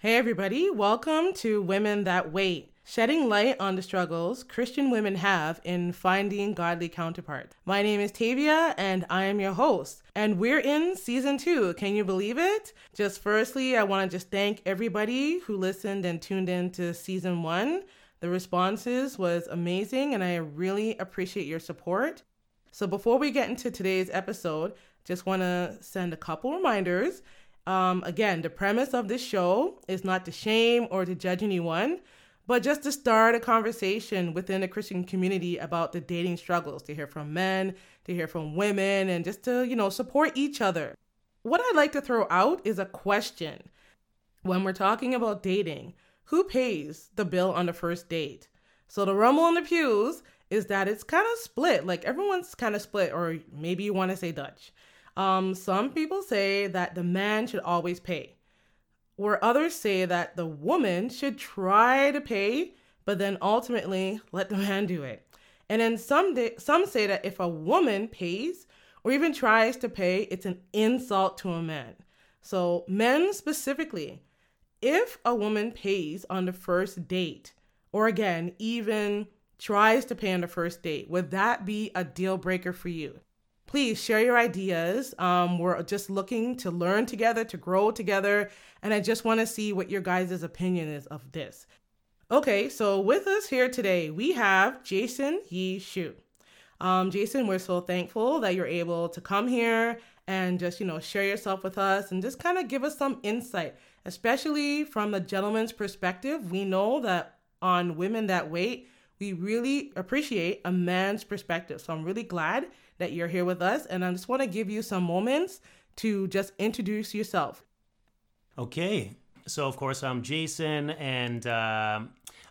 Hey, everybody, welcome to Women That Wait, shedding light on the struggles Christian women have in finding godly counterparts. My name is Tavia, and I am your host. And we're in season two. Can you believe it? Just firstly, I want to just thank everybody who listened and tuned in to season one. The responses was amazing, and I really appreciate your support. So before we get into today's episode, just want to send a couple reminders. Um, again, the premise of this show is not to shame or to judge anyone, but just to start a conversation within the Christian community about the dating struggles, to hear from men, to hear from women, and just to, you know, support each other. What I'd like to throw out is a question. When we're talking about dating, who pays the bill on the first date? So the rumble in the pews is that it's kind of split. Like everyone's kind of split, or maybe you want to say Dutch. Um, some people say that the man should always pay, where others say that the woman should try to pay, but then ultimately let the man do it. And then some some say that if a woman pays or even tries to pay, it's an insult to a man. So men specifically, if a woman pays on the first date, or again, even tries to pay on the first date, would that be a deal breaker for you? Please share your ideas. Um, we're just looking to learn together, to grow together, and I just want to see what your guys' opinion is of this. Okay, so with us here today, we have Jason Yi Shu. Um, Jason, we're so thankful that you're able to come here and just, you know, share yourself with us and just kind of give us some insight, especially from a gentleman's perspective. We know that on Women That Wait, we really appreciate a man's perspective. So I'm really glad that you're here with us. And I just want to give you some moments to just introduce yourself. Okay. So, of course, I'm Jason, and uh,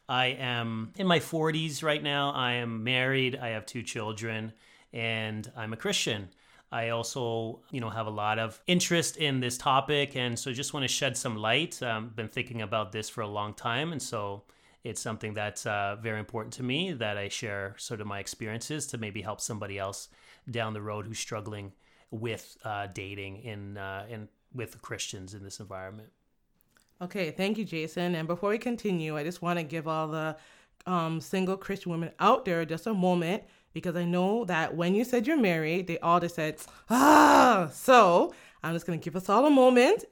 I am in my 40s right now. I am married, I have two children, and I'm a Christian. I also, you know, have a lot of interest in this topic, and so just want to shed some light. I've um, been thinking about this for a long time, and so it's something that's uh, very important to me that I share sort of my experiences to maybe help somebody else down the road who's struggling with uh, dating in uh, in with Christians in this environment. Okay, thank you, Jason. And before we continue, I just want to give all the um, single Christian women out there just a moment because I know that when you said you're married, they all just said, ah. So I'm just going to give us all a moment.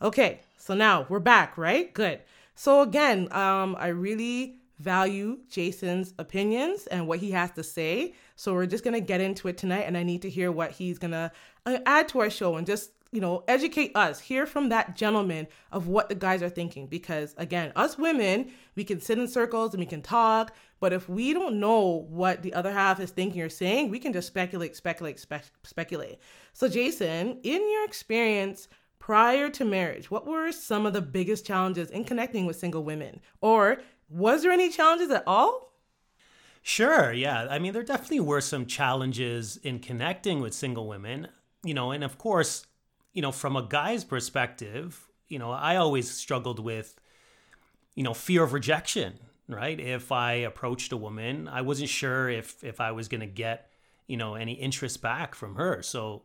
Okay, so now we're back, right? Good. So again, um, I really value Jason's opinions and what he has to say. So we're just gonna get into it tonight, and I need to hear what he's gonna uh, add to our show and just you know educate us, hear from that gentleman of what the guys are thinking. Because again, us women, we can sit in circles and we can talk, but if we don't know what the other half is thinking or saying, we can just speculate, speculate, spe- speculate. So Jason, in your experience prior to marriage, what were some of the biggest challenges in connecting with single women? Or was there any challenges at all? Sure, yeah. I mean, there definitely were some challenges in connecting with single women, you know, and of course, you know, from a guy's perspective, you know, I always struggled with, you know, fear of rejection, right? If I approached a woman, I wasn't sure if if I was going to get, you know, any interest back from her. So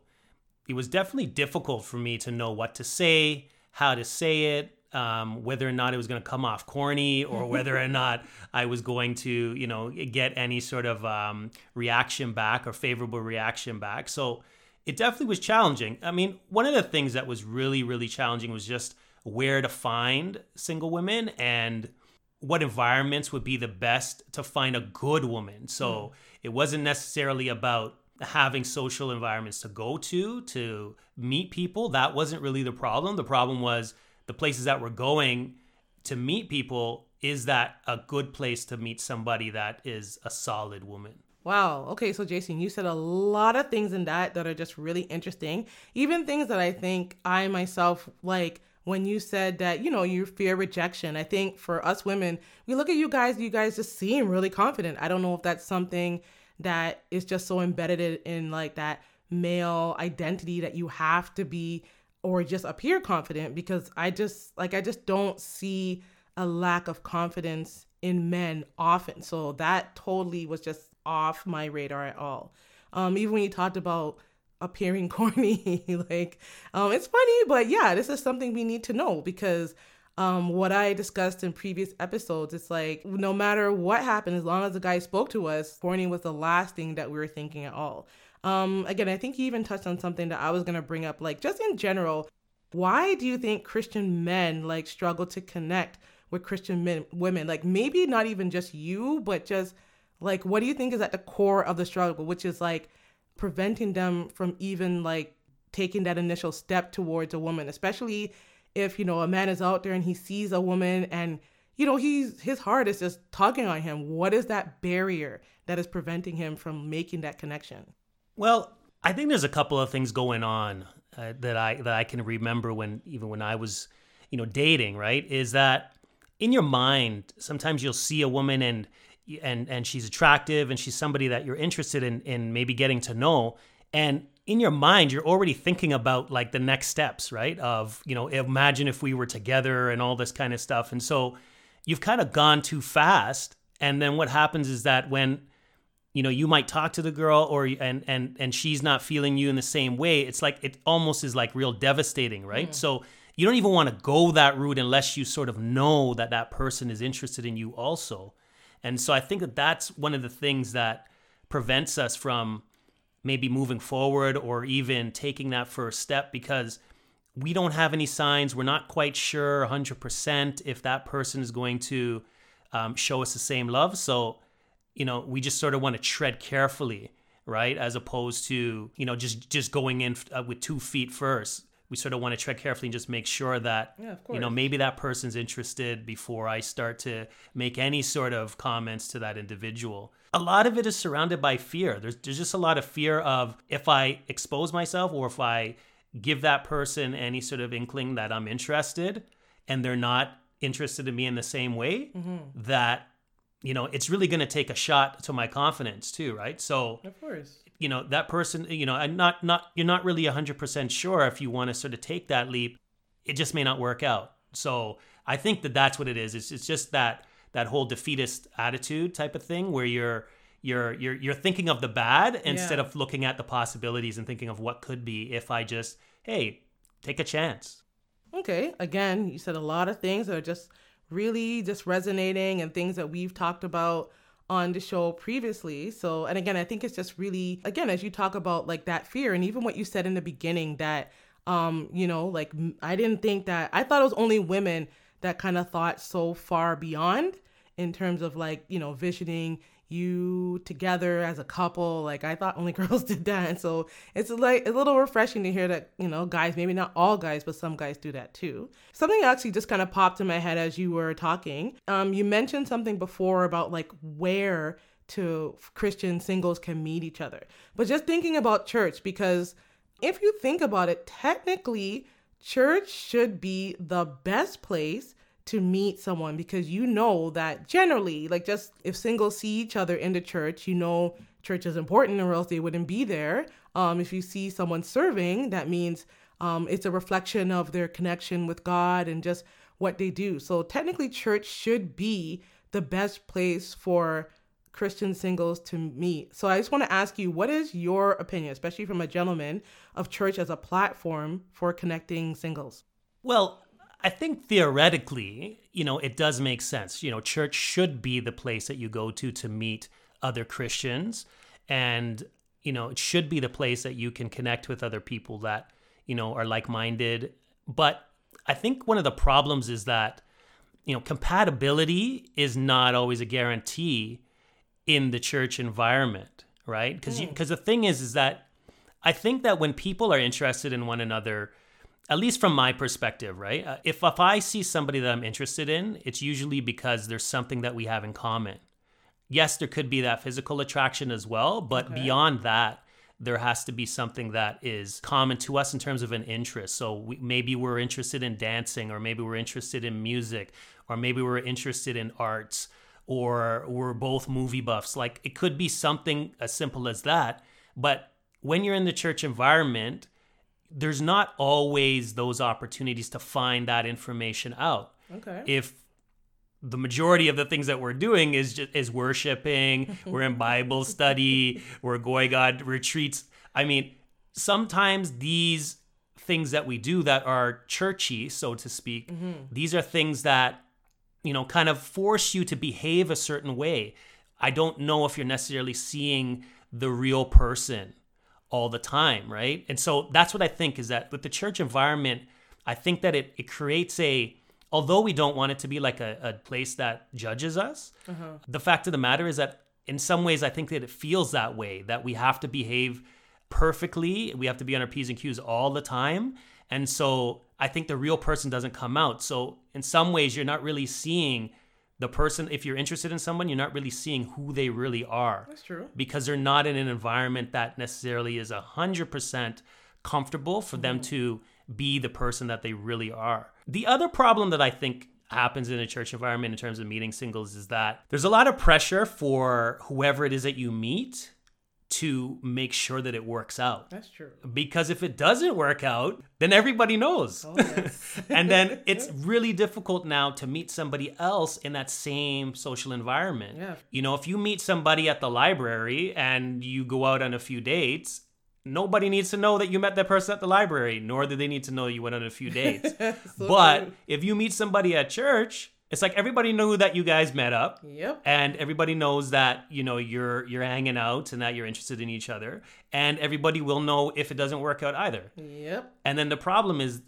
it was definitely difficult for me to know what to say, how to say it, um, whether or not it was going to come off corny or whether or not I was going to, you know, get any sort of um, reaction back or favorable reaction back. So it definitely was challenging. I mean, one of the things that was really, really challenging was just where to find single women and what environments would be the best to find a good woman. So mm. it wasn't necessarily about having social environments to go to to meet people. That wasn't really the problem. The problem was the places that we're going to meet people is that a good place to meet somebody that is a solid woman Wow. Okay. So, Jason, you said a lot of things in that that are just really interesting. Even things that I think I myself like when you said that, you know, you fear rejection. I think for us women, we look at you guys, you guys just seem really confident. I don't know if that's something that is just so embedded in like that male identity that you have to be or just appear confident because I just like I just don't see a lack of confidence in men often. So that totally was just off my radar at all. Um, even when you talked about appearing corny, like um, it's funny, but yeah, this is something we need to know because um, what I discussed in previous episodes, it's like no matter what happened, as long as the guy spoke to us, forning was the last thing that we were thinking at all. Um, again, I think he even touched on something that I was gonna bring up, like just in general, why do you think Christian men like struggle to connect with Christian men, women? Like maybe not even just you, but just like what do you think is at the core of the struggle, which is like preventing them from even like taking that initial step towards a woman, especially if you know a man is out there and he sees a woman and you know he's his heart is just tugging on him. What is that barrier that is preventing him from making that connection? Well i think there's a couple of things going on uh, that i that i can remember when even when i was you know dating right? Is that in your mind sometimes you'll see a woman and and and she's attractive and she's somebody that you're interested in in maybe getting to know. And in your mind you're already thinking about like the next steps right? Of you know imagine if we were together and all this kind of stuff. And so you've kind of gone too fast and then what happens is that when you know you might talk to the girl or and and and she's not feeling you in the same way it's like it almost is like real devastating right? Mm. so you don't even want to go that route unless you sort of know that that person is interested in you also. And so i think that that's one of the things that prevents us from maybe moving forward or even taking that first step because we don't have any signs. We're not quite sure 100% if that person is going to um, show us the same love. So, you know, we just sort of want to tread carefully, right? As opposed to, you know, just just going in uh, with two feet first. We sort of want to tread carefully and just make sure that, yeah, you know, maybe that person's interested before I start to make any sort of comments to that individual a lot of it is surrounded by fear. There's there's just a lot of fear of if I expose myself or if I give that person any sort of inkling that I'm interested and they're not interested in me in the same way mm-hmm. that you know it's really going to take a shot to my confidence too right so of course you know that person you know i'm not not you're not really 100% sure if you want to sort of take that leap it just may not work out so i think that that's what it is it's, it's just that that whole defeatist attitude type of thing where you're you're you're you're thinking of the bad instead yeah. of looking at the possibilities and thinking of what could be if I just hey take a chance. Okay, again, you said a lot of things that are just really just resonating and things that we've talked about on the show previously. So, and again, I think it's just really again as you talk about like that fear and even what you said in the beginning that um, you know, like I didn't think that I thought it was only women that kind of thought so far beyond in terms of like, you know, visioning you together as a couple. Like I thought only girls did that. And so it's like a little refreshing to hear that, you know, guys, maybe not all guys, but some guys do that too. Something actually just kind of popped in my head as you were talking. Um, you mentioned something before about like where to Christian singles can meet each other. But just thinking about church, because if you think about it, technically, church should be the best place to meet someone because you know that generally, like just if singles see each other in the church, you know church is important or else they wouldn't be there. Um, if you see someone serving, that means um, it's a reflection of their connection with God and just what they do. So technically, church should be the best place for Christian singles to meet. So I just want to ask you, what is your opinion, especially from a gentleman, of church as a platform for connecting singles? Well, I think theoretically, you know, it does make sense. You know, church should be the place that you go to to meet other Christians. And, you know, it should be the place that you can connect with other people that, you know, are like minded. But I think one of the problems is that, you know, compatibility is not always a guarantee in the church environment, right? Because because mm. the thing is, is that I think that when people are interested in one another, at least from my perspective, right? Uh, if if I see somebody that I'm interested in, it's usually because there's something that we have in common. Yes, there could be that physical attraction as well, but okay. beyond that, there has to be something that is common to us in terms of an interest. So we, maybe we're interested in dancing, or maybe we're interested in music, or maybe we're interested in arts, or we're both movie buffs. Like it could be something as simple as that. But when you're in the church environment, there's not always those opportunities to find that information out. Okay. If the majority of the things that we're doing is just is worshiping, we're in Bible study, we're going God retreats. I mean, sometimes these things that we do that are churchy, so to speak. Mm-hmm. These are things that, you know, kind of force you to behave a certain way. I don't know if you're necessarily seeing the real person all the time, right? And so that's what I think is that with the church environment, I think that it, it creates a, although we don't want it to be like a, a place that judges us, mm-hmm. the fact of the matter is that in some ways, I think that it feels that way, that we have to behave perfectly. We have to be on our P's and Q's all the time. And so I think the real person doesn't come out. So in some ways, you're not really seeing the person. If you're interested in someone, you're not really seeing who they really are That's true. because they're not in an environment that necessarily is 100% comfortable for them mm-hmm. to be the person that they really are. The other problem that I think happens in a church environment in terms of meeting singles is that there's a lot of pressure for whoever it is that you meet to make sure that it works out. That's true. Because if it doesn't work out, then everybody knows. Oh, yes. and then it's really difficult now to meet somebody else in that same social environment. Yeah. You know, if you meet somebody at the library and you go out on a few dates, nobody needs to know that you met that person at the library, nor do they need to know you went on a few dates. So but true. if you meet somebody at church, it's like everybody knew that you guys met up. Yep. and everybody knows that you know you're you're hanging out and that you're interested in each other. And everybody will know if it doesn't work out either. Yep. and then the problem is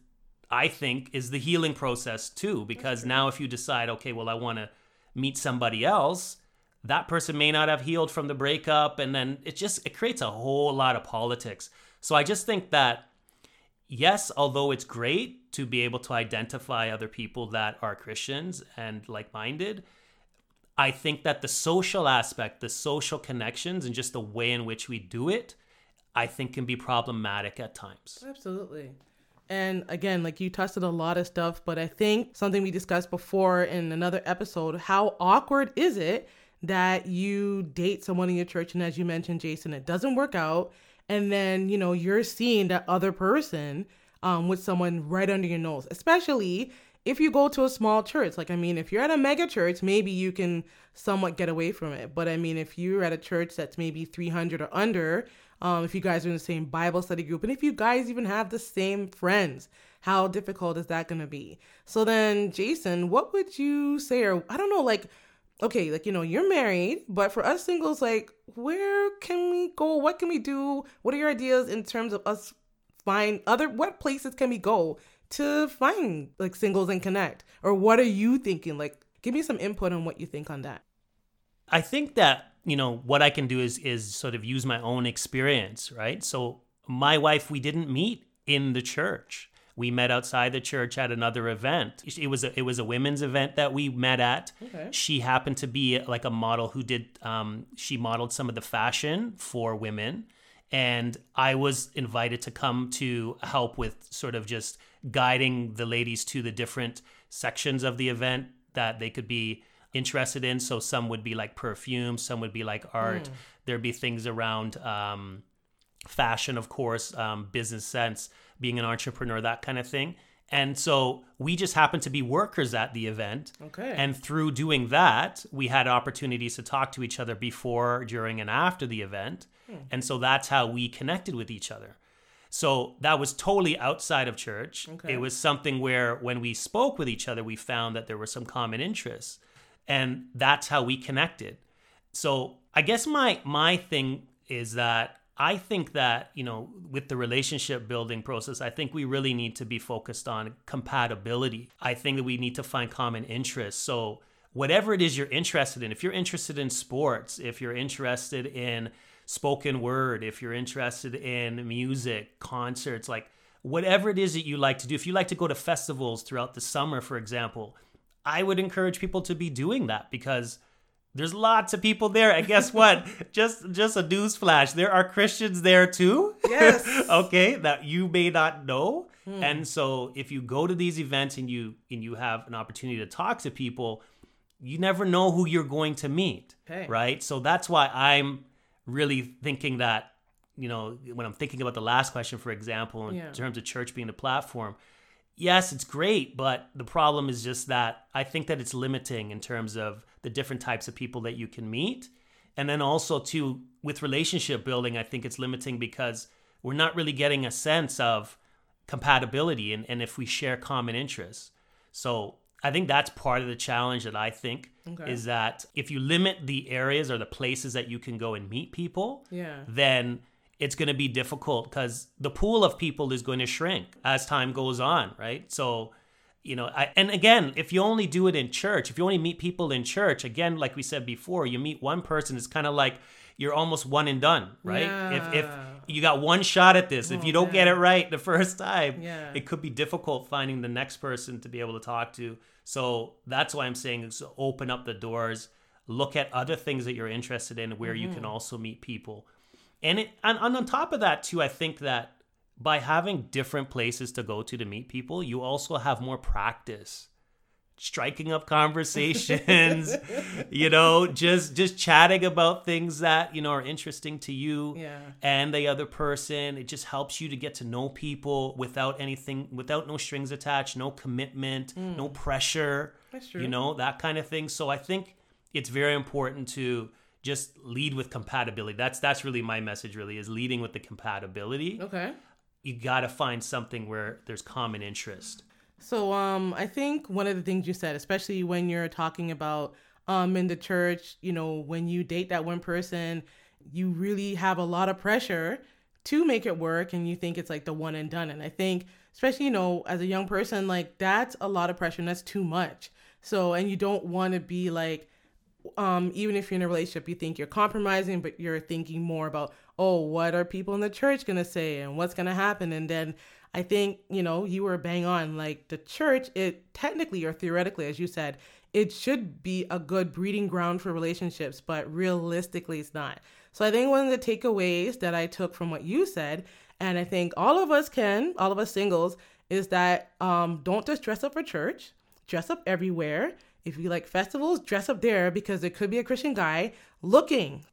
i think is the healing process too. Because now if you decide okay well i want to meet somebody else that person may not have healed from the breakup. And then it just it creates a whole lot of politics. So i just think that yes, although it's great to be able to identify other people that are Christians and like minded, I think that the social aspect, the social connections, and just the way in which we do it, I think can be problematic at times. Absolutely. And again, like you touched on a lot of stuff, but I think something we discussed before in another episode how awkward is it that you date someone in your church and as you mentioned, Jason, it doesn't work out. And then, you know, you're seeing that other person um, with someone right under your nose, especially if you go to a small church. Like, I mean, if you're at a mega church, maybe you can somewhat get away from it. But I mean, if you're at a church that's maybe 300 or under, um, if you guys are in the same Bible study group, and if you guys even have the same friends, how difficult is that going to be? So then, Jason, what would you say, or I don't know, like, okay, like, you know, you're married, but for us singles, like, where can we go? What can we do? What are your ideas in terms of us find other, what places can we go to find like singles and connect? Or what are you thinking? Like, give me some input on what you think on that. I think that you know what I can do is is sort of use my own experience, right? So my wife, we didn't meet in the church. We met outside the church at another event. It was a, it was a women's event that we met at. Okay. She happened to be like a model who did um, she modeled some of the fashion for women, and I was invited to come to help with sort of just guiding the ladies to the different sections of the event that they could be interested in. So some would be like perfume, some would be like art. There'd be things around um, fashion, of course, um, business sense, being an entrepreneur, that kind of thing. And so we just happened to be workers at the event. Okay. And through doing that, we had opportunities to talk to each other before, during, and after the event. Hmm. And so that's how we connected with each other. So that was totally outside of church. Okay. It was something where when we spoke with each other, we found that there were some common interests. And that's how we connected. So I guess my my thing is that I think that, you know, with the relationship building process, I think we really need to be focused on compatibility. I think that we need to find common interests. So whatever it is you're interested in, if you're interested in sports, if you're interested in spoken word, if you're interested in music, concerts, like whatever it is that you like to do, if you like to go to festivals throughout the summer, for example, I would encourage people to be doing that because there's lots of people there. And guess what? just just a news flash. There are Christians there too. Yes. okay, that you may not know. Hmm. And so if you go to these events and you and you have an opportunity to talk to people, you never know who you're going to meet. Okay. Right? So that's why I'm really thinking that you know, when I'm thinking about the last question, for example, in Yeah. terms of church being the platform, yes, it's great, but the problem is just that I think that it's limiting in terms of the different types of people that you can meet. And then also too with relationship building, I think it's limiting because we're not really getting a sense of compatibility and, and if we share common interests. So I think that's part of the challenge that I think Okay. is that if you limit the areas or the places that you can go and meet people, Yeah. then it's going to be difficult because the pool of people is going to shrink as time goes on, right? So, you know, I, and again, if you only do it in church, if you only meet people in church, again, like we said before, you meet one person, it's kind of like you're almost one and done, right? If if you got one shot at this, if Oh, you don't get it right the first time, Yeah. it could be difficult finding the next person to be able to talk to. So that's why I'm saying is open up the doors, look at other things that you're interested in where you can mm-hmm. also meet people. And it and, and on top of that too, I think that by having different places to go to to meet people, you also have more practice striking up conversations you know just just chatting about things that you know are interesting to you Yeah. and the other person it just helps you to get to know people without anything without no strings attached no commitment no mm. pressure That's true. you know that kind of thing so i think it's very important to just lead with compatibility that's that's really my message really is leading with the compatibility Okay. You got to find something where there's common interest So um I think one of the things you said, especially when you're talking about um in the church, you know, when you date that one person, you really have a lot of pressure to make it work and you think it's like the one and done. And I think especially, you know, as a young person, like that's a lot of pressure and that's too much. So and you don't want to be like um, even if you're in a relationship, you think you're compromising, but you're thinking more about, oh, what are people in the church gonna say and what's gonna happen? And then I think, you know, you were bang on. Like the church, it technically or theoretically, as you said, it should be a good breeding ground for relationships, but realistically, it's not. So I think one of the takeaways that I took from what you said, and I think all of us can, all of us singles, is that um, don't just dress up for church, dress up everywhere. If you like festivals, dress up there because there could be a Christian guy looking.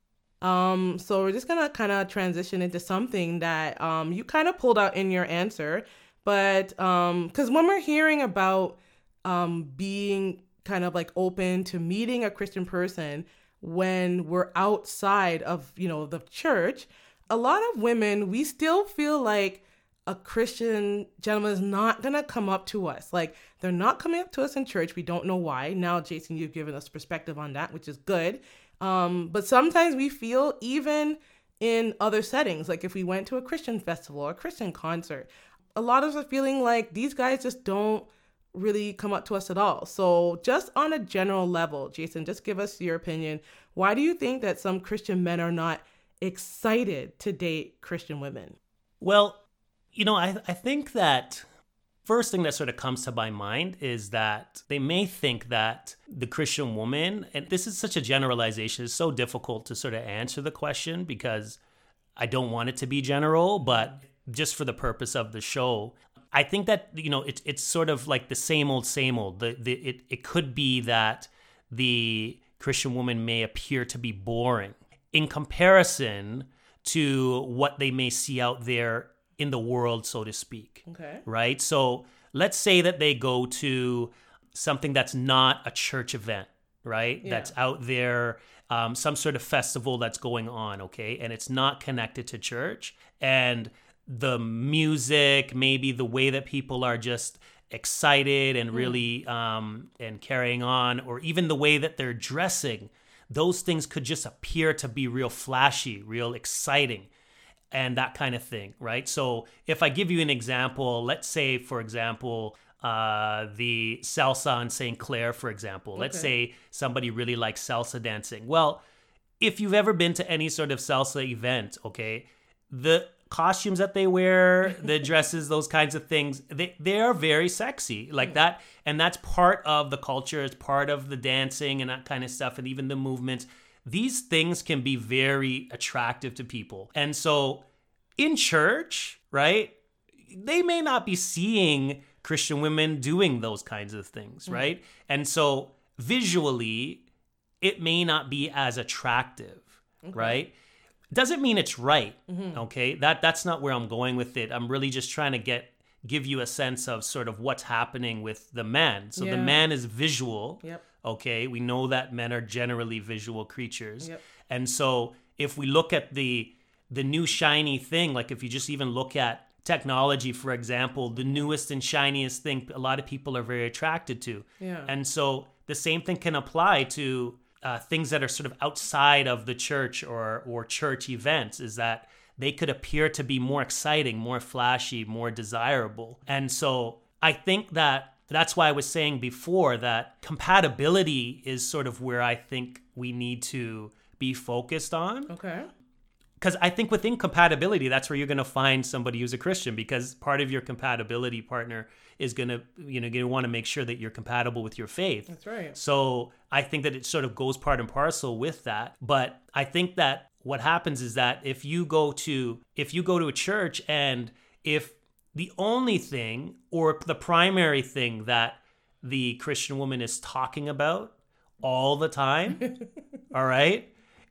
Um, so we're just gonna kind of transition into something that um, you kind of pulled out in your answer, but um, because when we're hearing about um, being kind of like open to meeting a Christian person when we're outside of you know the church, a lot of women we still feel like a Christian gentleman is not gonna come up to us. Like they're not coming up to us in church. We don't know why. Now, Jason, you've given us perspective on that, which is good. Um, but sometimes we feel even in other settings, like if we went to a Christian festival or a Christian concert, a lot of us are feeling like these guys just don't really come up to us at all. So, just on a general level, Jason, just give us your opinion. Why do you think that some Christian men are not excited to date Christian women? Well, you know, I, I think that first thing that sort of comes to my mind is that they may think that the Christian woman, and this is such a generalization, it's so difficult to sort of answer the question because I don't want it to be general, but just for the purpose of the show, I think that you know it's it's sort of like the same old, same old. The, the it it could be that the Christian woman may appear to be boring in comparison to what they may see out there in the world, so to speak Okay. right? So let's say that they go to something that's not a church event, right? Yeah. That's out there, um, some sort of festival that's going on, okay? And it's not connected to church. And the music, maybe the way that people are just excited and really um, and carrying on, or even the way that they're dressing, those things could just appear to be real flashy, real exciting and that kind of thing, right? So if I give you an example, let's say, for example, uh, the salsa in St. Clair, for example. Let's say somebody really likes salsa dancing. Well, if you've ever been to any sort of salsa event, okay, the costumes that they wear, the dresses, those kinds of things, they, they are very sexy like that. And that's part of the culture, it's part of the dancing and that kind of stuff, and even the movements. These things can be very attractive to people. And so in church, right, they may not be seeing Christian women doing those kinds of things, mm-hmm. right? And so visually, it may not be as attractive, right? Doesn't mean it's right, mm-hmm. okay? That that's not where I'm going with it. I'm really just trying to get give you a sense of sort of what's happening with the man. So the man is visual. Yep. Okay, we know that men are generally visual creatures. Yep. And so if we look at the the new shiny thing, like if you just even look at technology, for example, the newest and shiniest thing a lot of people are very attracted to. Yeah. And so the same thing can apply to uh, things that are sort of outside of the church or or church events. Is that they could appear to be more exciting, more flashy, more desirable. And so I think that that's why I was saying before that compatibility is sort of where I think we need to be focused on. Okay. Because I think within compatibility, that's where you're going to find somebody who's a Christian because part of your compatibility partner is going to, you know, you want to make sure that you're compatible with your faith. That's right. So I think that it sort of goes part and parcel with that. But I think that what happens is that if you go to if you go to a church and if the only thing or the primary thing that the Christian woman is talking about all the time, all right,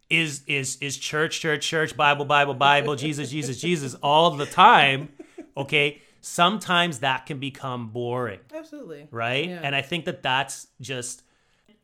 is is is church, church, church, Bible, Bible, Bible, Jesus, Jesus, Jesus, all the time. Okay, sometimes that can become boring, Absolutely. right? Yeah. And I think that that's just.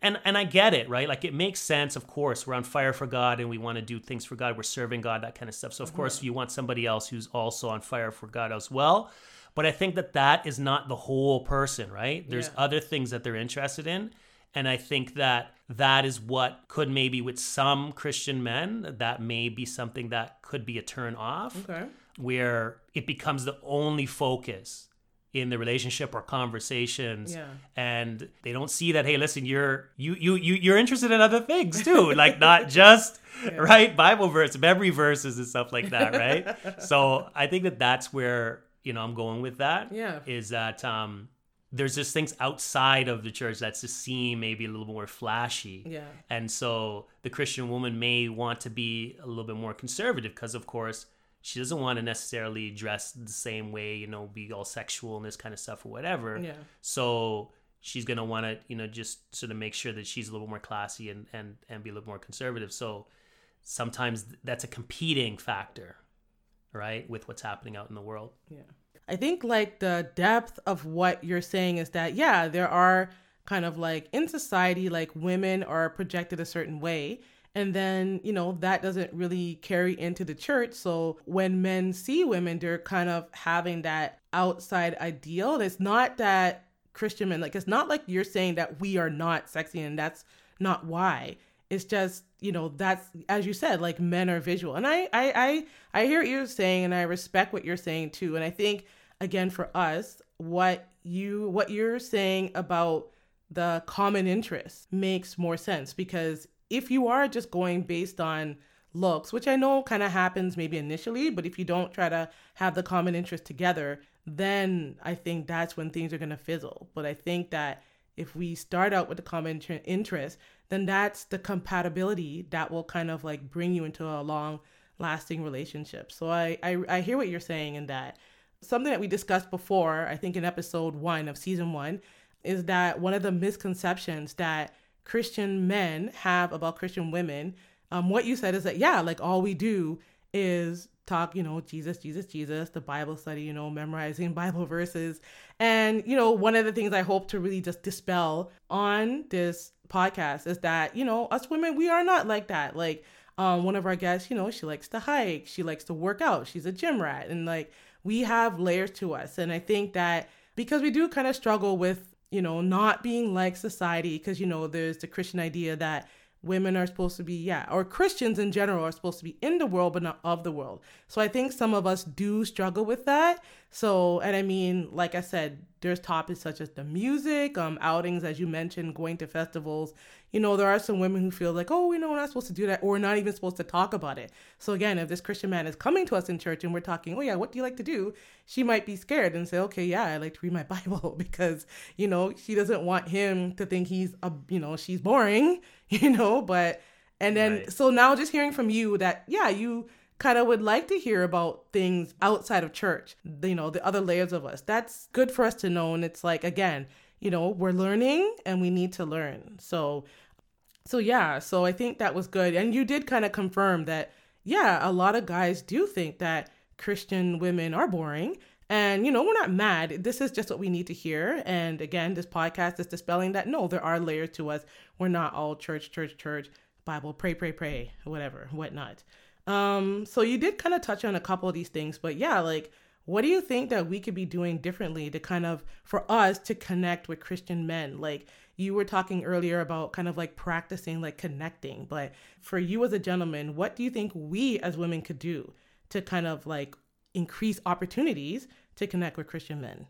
And, and I get it, right? Like it makes sense, of course. We're on fire for God and we want to do things for God. We're serving God, that kind of stuff. So, of course, mm-hmm. you want somebody else who's also on fire for God as well. But I think that that is not the whole person, right? There's Yeah. other things that they're interested in. And I think that that is what could maybe with some Christian men, that may be something that could be a turn off Okay. where it becomes the only focus in the relationship or conversations Yeah. and they don't see that hey listen you're you you, you you're interested in other things too like not just right bible verse memory verses and stuff like that right so i think that that's where you know i'm going with that Yeah. is that um there's just things outside of the church that's just seem maybe a little more flashy Yeah. and so the Christian woman may want to be a little bit more conservative because, of course, she doesn't want to necessarily dress the same way, you know, be all sexual and this kind of stuff or whatever. Yeah. So she's going to want to, you know, just sort of make sure that she's a little more classy and, and, and be a little more conservative. So sometimes that's a competing factor, right, with what's happening out in the world. Yeah. I think like the depth of what you're saying is that, yeah, there are kind of like in society, like women are projected a certain way. And then, you know, that doesn't really carry into the church. So when men see women, they're kind of having that outside ideal. It's not that Christian men, like, it's not like you're saying that we are not sexy and that's not why. It's just, you know, that's as you said, like men are visual. And I I I, I hear what you're saying and I respect what you're saying too. And I think again for us, what you what you're saying about the common interest makes more sense because if you are just going based on looks, which I know kind of happens maybe initially, but if you don't try to have the common interest together, then I think that's when things are going to fizzle. But I think that if we start out with the common inter- interest, then that's the compatibility that will kind of like bring you into a long lasting relationship. So I, I, I hear what you're saying in that. Something that we discussed before, I think in episode one of season one, is that one of the misconceptions that Christian men have about Christian women, um, what you said is that, yeah, like all we do is talk, you know, Jesus, Jesus, Jesus, the Bible study, you know, memorizing Bible verses. And, you know, one of the things I hope to really just dispel on this podcast is that, you know, us women, we are not like that. Like, um, one of our guests, you know, she likes to hike, she likes to work out, she's a gym rat. And like, we have layers to us. And I think that because we do kind of struggle with you know, not being like society, because, you know, there's the Christian idea that women are supposed to be, yeah, or Christians in general are supposed to be in the world, but not of the world. So I think some of us do struggle with that. So, and I mean, like I said, there's topics such as the music, um, outings, as you mentioned, going to festivals. You know, there are some women who feel like, oh, you know, we're not supposed to do that, or we're not even supposed to talk about it. So again, if this Christian man is coming to us in church and we're talking, oh yeah, what do you like to do? She might be scared and say, okay, yeah, I like to read my Bible because, you know, she doesn't want him to think he's a, you know, she's boring, you know, but and then Right. so now just hearing from you that yeah, you kind of would like to hear about things outside of church, you know, the other layers of us. That's good for us to know and it's like again, you know, we're learning and we need to learn. So so yeah, so I think that was good. And you did kind of confirm that yeah, a lot of guys do think that Christian women are boring. And you know, we're not mad. This is just what we need to hear. And again, this podcast is dispelling that no, there are layers to us. We're not all church, church, church, Bible, pray, pray, pray, whatever, whatnot. Um, so you did kind of touch on a couple of these things, but yeah, like what do you think that we could be doing differently to kind of for us to connect with Christian men? Like you were talking earlier about kind of like practicing like connecting, but for you as a gentleman, what do you think we as women could do to kind of like increase opportunities to connect with Christian men?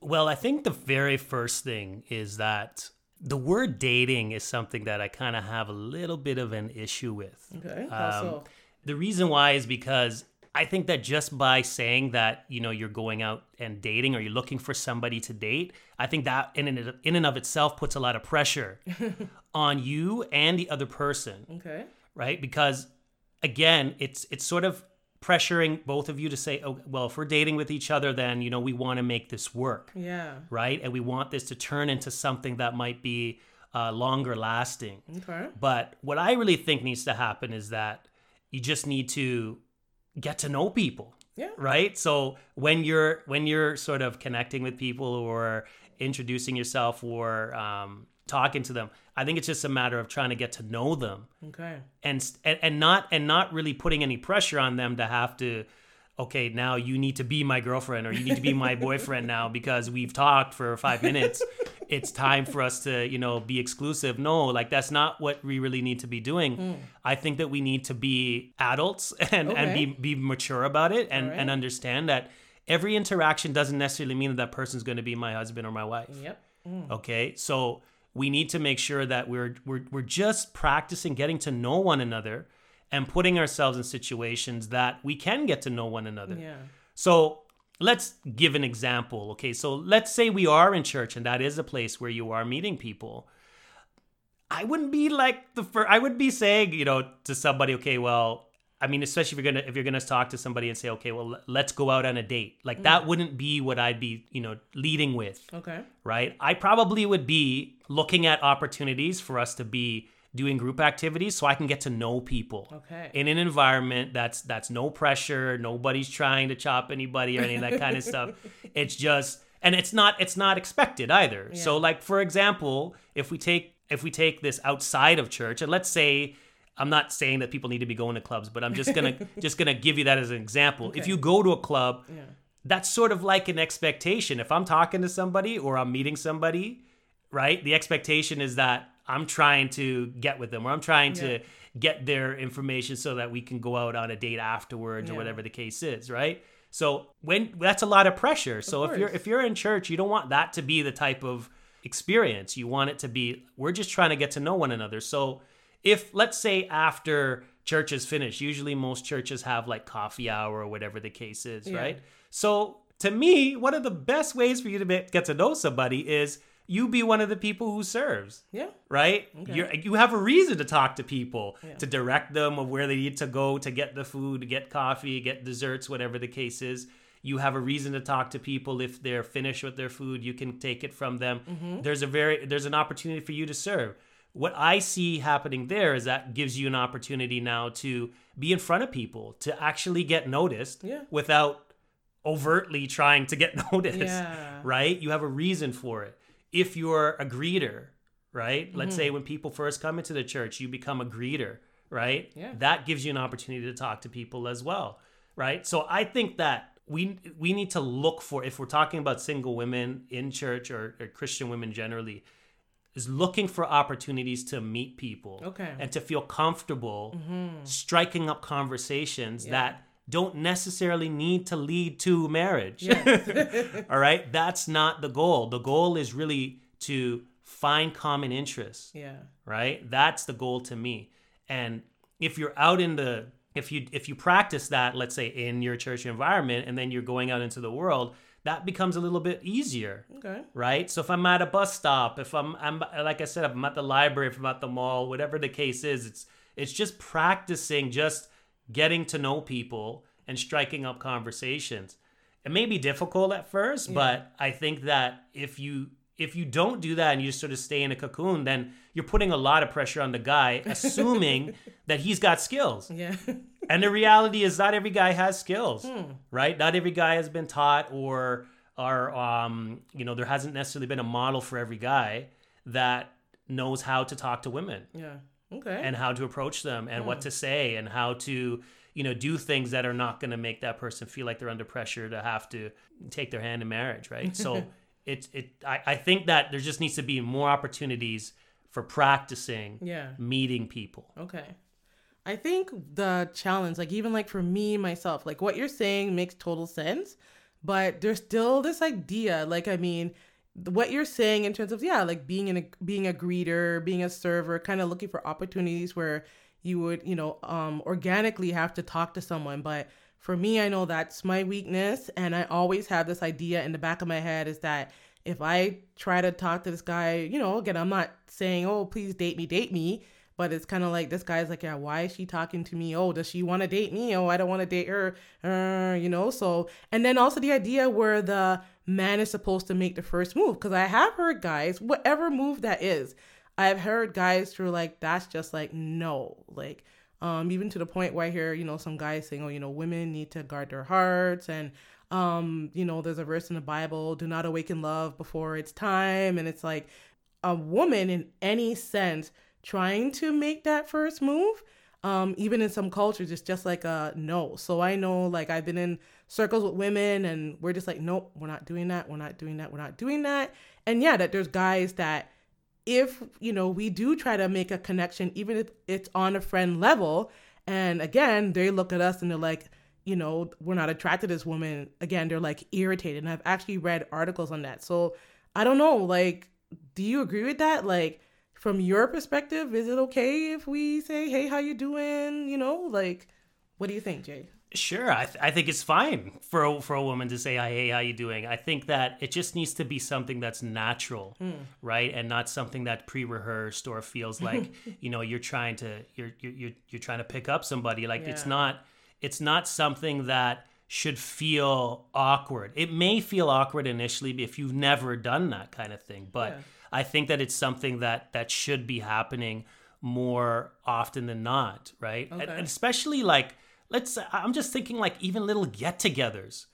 Well, I think the very first thing is that the word dating is something that I kind of have a little bit of an issue with. Okay. How so? The reason why is because I think that just by saying that, you know, you're going out and dating or you're looking for somebody to date, I think that in and, in and of itself puts a lot of pressure on you and the other person. Okay. Right? Because again, it's it's sort of pressuring both of you to say, oh, well, if we're dating with each other, then, you know, we want to make this work. Yeah. Right. And we want this to turn into something that might be uh, longer lasting. Okay. But what I really think needs to happen is that you just need to get to know people. Yeah. Right. So when you're when you're sort of connecting with people or introducing yourself or um, talking to them, I think it's just a matter of trying to get to know them Okay. and and, and not and not really putting any pressure on them to have to okay now you need to be my girlfriend or you need to be my boyfriend now because we've talked for five minutes. It's time for us to you know be exclusive. No like that's not what we really need to be doing. Hmm. i think that we need to be adults and and be be mature about it and Alright. and understand that every interaction doesn't necessarily mean that that person's going to be my husband or my wife. Yep. Okay, so we need to make sure that we're we're we're just practicing getting to know one another and putting ourselves in situations that we can get to know one another. Yeah. So let's give an example. Okay, so let's say we are in church and that is a place where you are meeting people. I wouldn't be like the first. I would be saying, you know, to somebody, okay, well, I mean, especially if you're gonna if you're gonna talk to somebody and say, okay, well, let's go out on a date. Like mm. that wouldn't be what I'd be, you know, leading with Okay. right? I probably would be looking at opportunities for us to be doing group activities so I can get to know people Okay. in an environment that's that's no pressure, nobody's trying to chop anybody or any of that kind of stuff. It's just and it's not it's not expected either. So like for example, if we take if we take this outside of church and let's say I'm not saying that people need to be going to clubs, but I'm just gonna just gonna give you that as an example. If you go to a club, Yeah. that's sort of like an expectation. If I'm talking to somebody or I'm meeting somebody, right? The expectation is that I'm trying to get with them or I'm trying Yeah. to get their information so that we can go out on a date afterwards or whatever the case is, right? So when that's a lot of pressure. So if you're if you're in church, you don't want that to be the type of experience. You want it to be we're just trying to get to know one another. So if let's say after church is finished, usually most churches have like coffee hour or whatever the case is, Yeah. right? So to me, one of the best ways for you to get to know somebody is you be one of the people who serves Yeah. right? Okay. You you have a reason to talk to people, Yeah. to direct them of where they need to go to get the food, get coffee, get desserts, whatever the case is. You have a reason to talk to people if they're finished with their food. You can take it from them. Mm-hmm. There's a very there's an opportunity for you to serve. What I see happening there is that gives you an opportunity now to be in front of people, to actually get noticed Yeah. without overtly trying to get noticed Yeah. right? You have a reason for it. If you're a greeter, right? Mm-hmm. Let's say when people first come into the church, you become a greeter, right? Yeah. That gives you an opportunity to talk to people as well, right? So I think that we we need to look for if we're talking about single women in church or, or Christian women generally, is looking for opportunities to meet people Okay. Mm-hmm. and to feel comfortable striking up conversations Yeah. that don't necessarily need to lead to marriage. Yes. All right, that's not the goal. The goal is really to find common interests, yeah. right? That's the goal to me. And if you're out in the if you if you practice that, let's say in your church environment and then you're going out into the world, that becomes a little bit easier Okay. right? So if I'm at a bus stop, if I'm, I'm like I said, if I'm at the library, if I'm at the mall, whatever the case is, it's it's just practicing, just getting to know people and striking up conversations. It may be difficult at first, but I think that if you if you don't do that and you just sort of stay in a cocoon, then you're putting a lot of pressure on the guy, assuming that he's got skills. Yeah. And the reality is, not every guy has skills, right? Not every guy has been taught, or or um, you know, there hasn't necessarily been a model for every guy that knows how to talk to women yeah. Okay. and how to approach them and what hmm. to say and how to you know do things that are not going to make that person feel like they're under pressure to have to take their hand in marriage right so it it I, I think that there just needs to be more opportunities for practicing Yeah. meeting people Okay. I think the challenge, like even like for me myself, like what you're saying makes total sense, but there's still this idea, like I mean, what you're saying in terms of yeah, like being in a being a greeter, being a server, kind of looking for opportunities where you would, you know, um organically have to talk to someone, but for me, I know that's my weakness and I always have this idea in the back of my head is that if I try to talk to this guy, you know, again, I'm not saying, "Oh, please date me, date me." But it's kind of like this guy's like, yeah, why is she talking to me? Oh, does she want to date me? Oh, I don't want to date her. Uh, you know, so and then also the idea where the man is supposed to make the first move because I have heard guys, whatever move that is, I've heard guys who are like, that's just like no, like um, even to the point where I hear you know some guys saying, oh, you know, women need to guard their hearts and um, you know, there's a verse in the Bible, do not awaken love before it's time, and it's like a woman in any sense trying to make that first move um even in some cultures it's just like a no. So i know like i've been in circles with women and we're just like nope we're not doing that we're not doing that we're not doing that. And yeah that there's guys that if you know we do try to make a connection even if it's on a friend level and again they look at us and they're like you know we're not attracted to this woman. Again they're like irritated. And i've actually read articles on that. So i don't know like do you agree with that? Like from your perspective is it okay if we say hey how you doing you know like what do you think jay Sure, I, th- I think it's fine for a, for a woman to say, "Hi, hey, how you doing?" I think that it just needs to be something that's natural, hmm. right, and not something that pre-rehearsed or feels like you know you're trying to you're you're you're, you're trying to pick up somebody. Like it's not it's not something that should feel awkward. It may feel awkward initially if you've never done that kind of thing, but Yeah. I think that it's something that that should be happening more often than not, right? And- Okay. and especially like let's i'm just thinking like even little get-togethers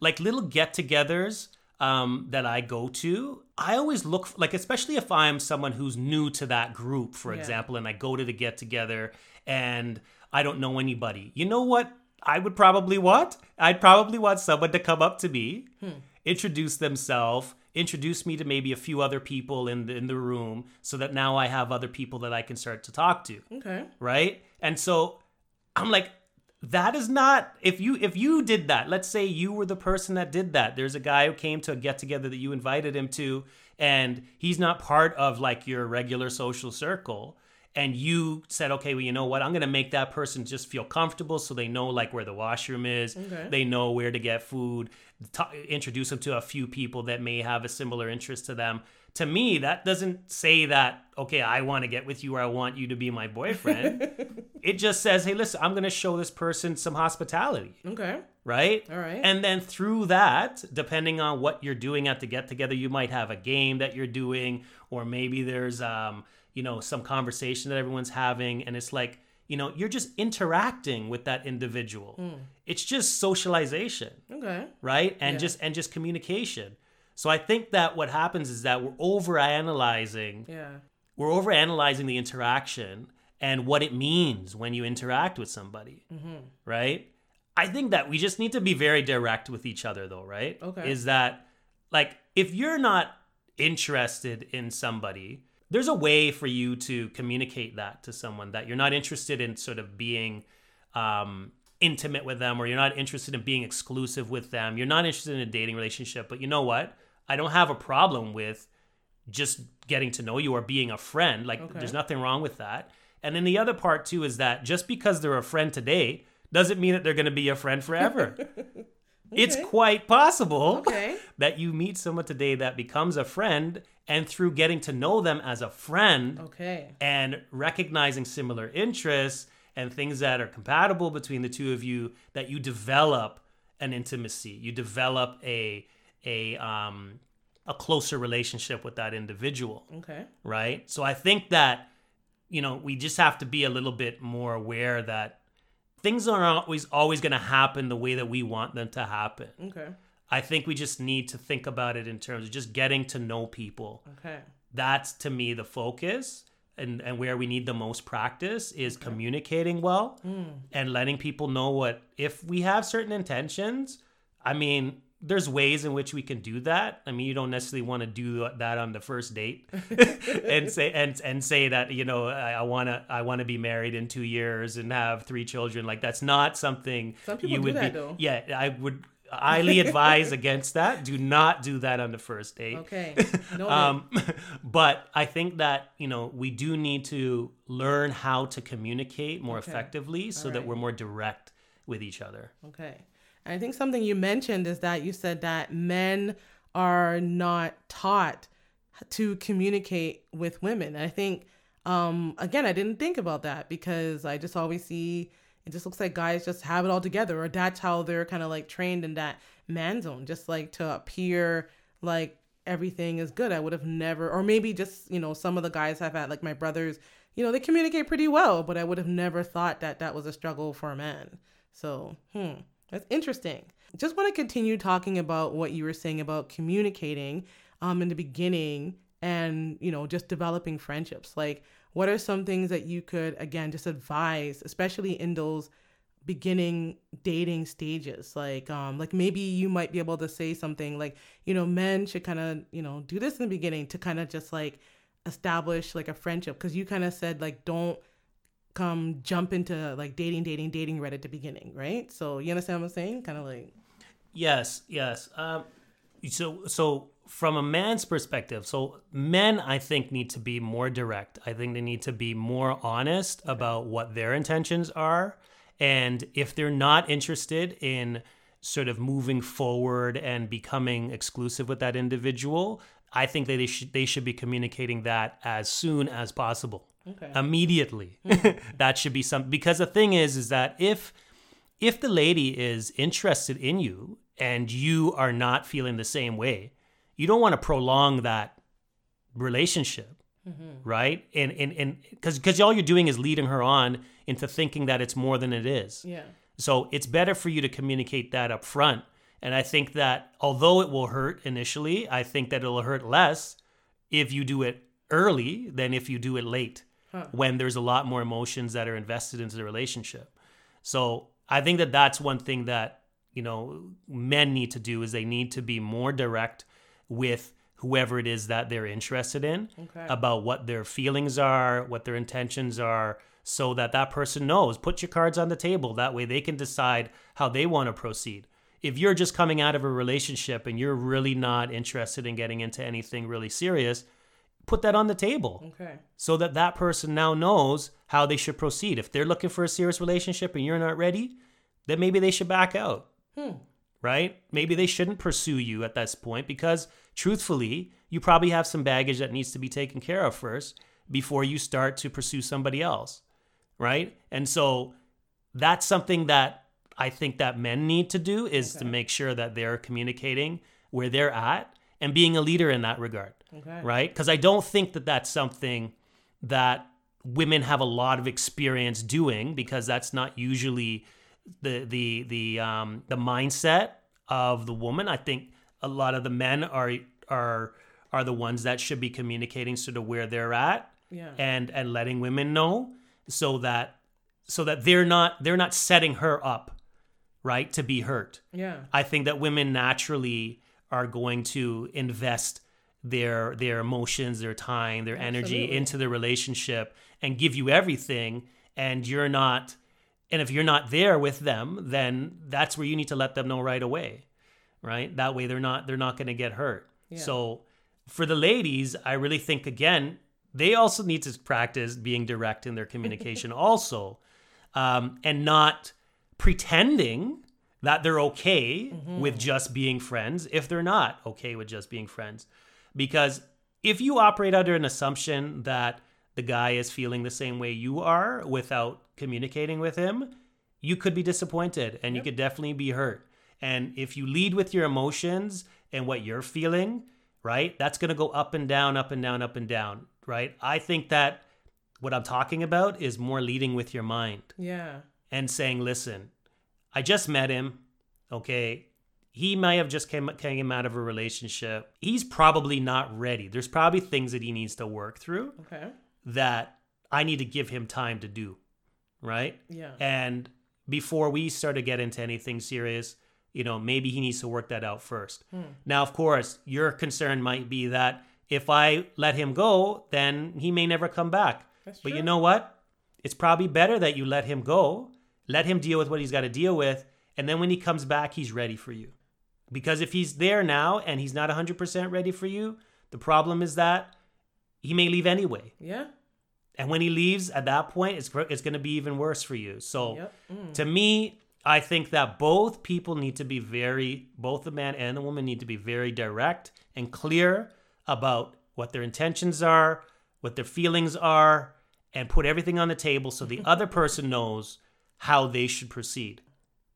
like little get-togethers um, that i go to i always look like especially if i'm someone who's new to that group for Yeah. example and i go to the get-together and i don't know anybody you know what i would probably want i'd probably want someone to come up to me introduce themselves introduce me to maybe a few other people in the, in the room so that now i have other people that i can start to talk to. Okay. Right? And so i'm like that is not if you if you did that let's say you were the person that did that. There's a guy who came to a get together that you invited him to and he's not part of like your regular social circle and you said okay well you know what? I'm gonna make that person just feel comfortable so they know like where the washroom is. Okay. they know where to get food. Ta introduce them to a few people that may have a similar interest to them. To me that doesn't say that okay i want to get with you or i want you to be my boyfriend. It just says hey listen i'm going to show this person some hospitality. Okay. Right? All right. and then through that depending on what you're doing at the get together you might have a game that you're doing or maybe there's um you know some conversation that everyone's having and it's like you know you're just interacting with that individual. Hmm. It's just socialization okay. right? And Yeah. just and just communication. So i think that what happens is that we're over analyzing yeah. we're over analyzing the interaction and what it means when you interact with somebody mm-hmm. right? I think that we just need to be very direct with each other though right? Okay. is that like if you're not interested in somebody there's a way for you to communicate that to someone that you're not interested in sort of being um, intimate with them or you're not interested in being exclusive with them you're not interested in a dating relationship but you know what i don't have a problem with just getting to know you or being a friend. Like, Okay. there's nothing wrong with that. And then the other part too is that just because they're a friend today doesn't mean that they're going to be a friend forever. It's quite possible Okay. that you meet someone today that becomes a friend, and through getting to know them as a friend okay and recognizing similar interests and things that are compatible between the two of you, that you develop an intimacy. You develop a a um, a closer relationship with that individual okay right? So I think that you know we just have to be a little bit more aware that things aren't always always going to happen the way that we want them to happen. okay I think we just need to think about it in terms of just getting to know people. okay That's to me the focus. and, and where we need the most practice is communicating well mm. and letting people know what if we have certain intentions i mean there's ways in which we can do that i mean you don't necessarily want to do that on the first date and say and and say that you know i want to i want to be married in two years and have three children like that's not something Some people you do would that, be though. yeah i would highly advise against that do not do that on the first date Okay. Noted. um, but I think that you know we do need to learn how to communicate more Okay. effectively so that we're more direct with each other. Okay. And I think something you mentioned is that you said that men are not taught to communicate with women. I think, um, again, I didn't think about that because I just always see it just looks like guys just have it all together, or that's how they're kind of like trained in that man zone, just like to appear like everything is good. I would have never, or maybe just, you know, some of the guys I've had, like my brothers, you know, they communicate pretty well, but I would have never thought that that was a struggle for a man. So, hmm, that's interesting. Just want to continue talking about what you were saying about communicating um, in the beginning and, you know, just developing friendships. Like, what are some things that you could, again, just advise, especially in those beginning dating stages like um like maybe you might be able to say something like you know men should kind of you know do this in the beginning to kind of just like establish like a friendship because you kind of said like don't come jump into like dating dating dating right at the beginning right so you understand what i'm saying kind of like Yes, yes. Um, so so from a man's perspective, so men I think need to be more direct. I think they need to be more honest about what their intentions are, and if they're not interested in sort of moving forward and becoming exclusive with that individual, I think that they should they should be communicating that as soon as possible. Okay Immediately. Mm-hmm. that should be some because the thing is is that if if the lady is interested in you and you are not feeling the same way, you don't want to prolong that relationship, mm-hmm. right? And and and because because all you're doing is leading her on into thinking that it's more than it is. yeah So it's better for you to communicate that up front. And I think that although it will hurt initially, I think that it'll hurt less if you do it early than if you do it late when there's a lot more emotions that are invested into the relationship. So I think that that's one thing that, you know, men need to do is they need to be more direct with whoever it is that they're interested in Okay. about what their feelings are, what their intentions are, so that that person knows. Put your cards on the table. That way they can decide how they want to proceed. If you're just coming out of a relationship and you're really not interested in getting into anything really serious, put that on the table okay so that that person now knows how they should proceed. If they're looking for a serious relationship and you're not ready, then maybe they should back out. Hmm. Right? Maybe they shouldn't pursue you at this point because truthfully, you probably have some baggage that needs to be taken care of first before you start to pursue somebody else. Right? And so that's something that I think that men need to do is to make sure that they're communicating where they're at and being a leader in that regard okay right? Because I don't think that that's something that women have a lot of experience doing because that's not usually the the the um the mindset of the woman. I think a lot of the men are are are the ones that should be communicating sort of where they're at yeah and and letting women know so that so that they're not they're not setting her up right to be hurt yeah I think that women naturally are going to invest their their emotions, their time, their energy Absolutely. into the relationship and give you everything and you're not and if you're not there with them, then that's where you need to let them know right away. Right? That way they're not they're not going to get hurt. Yeah. So for the ladies, I really think again, they also need to practice being direct in their communication also. Um, and not pretending that they're okay with just being friends if they're not okay with just being friends. Because if you operate under an assumption that the guy is feeling the same way you are without communicating with him, you could be disappointed and you could definitely be hurt. And if you lead with your emotions and what you're feeling, right, that's going to go up and down, up and down, up and down, right? I think that what I'm talking about is more leading with your mind yeah and saying, listen, I just met him. Okay. He may have just came, came out of a relationship. He's probably not ready. There's probably things that he needs to work through. okay that I need to give him time to do, right? Yeah. And before we start to get into anything serious, you know, maybe he needs to work that out first. Hmm. Now, of course, your concern might be that if I let him go, then he may never come back. That's but true. you know what? It's probably better that you let him go, let him deal with what he's got to deal with, and then when he comes back, he's ready for you. Because if he's there now and he's not 100% ready for you, the problem is that he may leave anyway. Yeah. And when he leaves at that point, it's, it's going to be even worse for you. So Yep. Mm. to me, I think that both people need to be very, both the man and the woman need to be very direct and clear about what their intentions are, what their feelings are, and put everything on the table so the other person knows how they should proceed.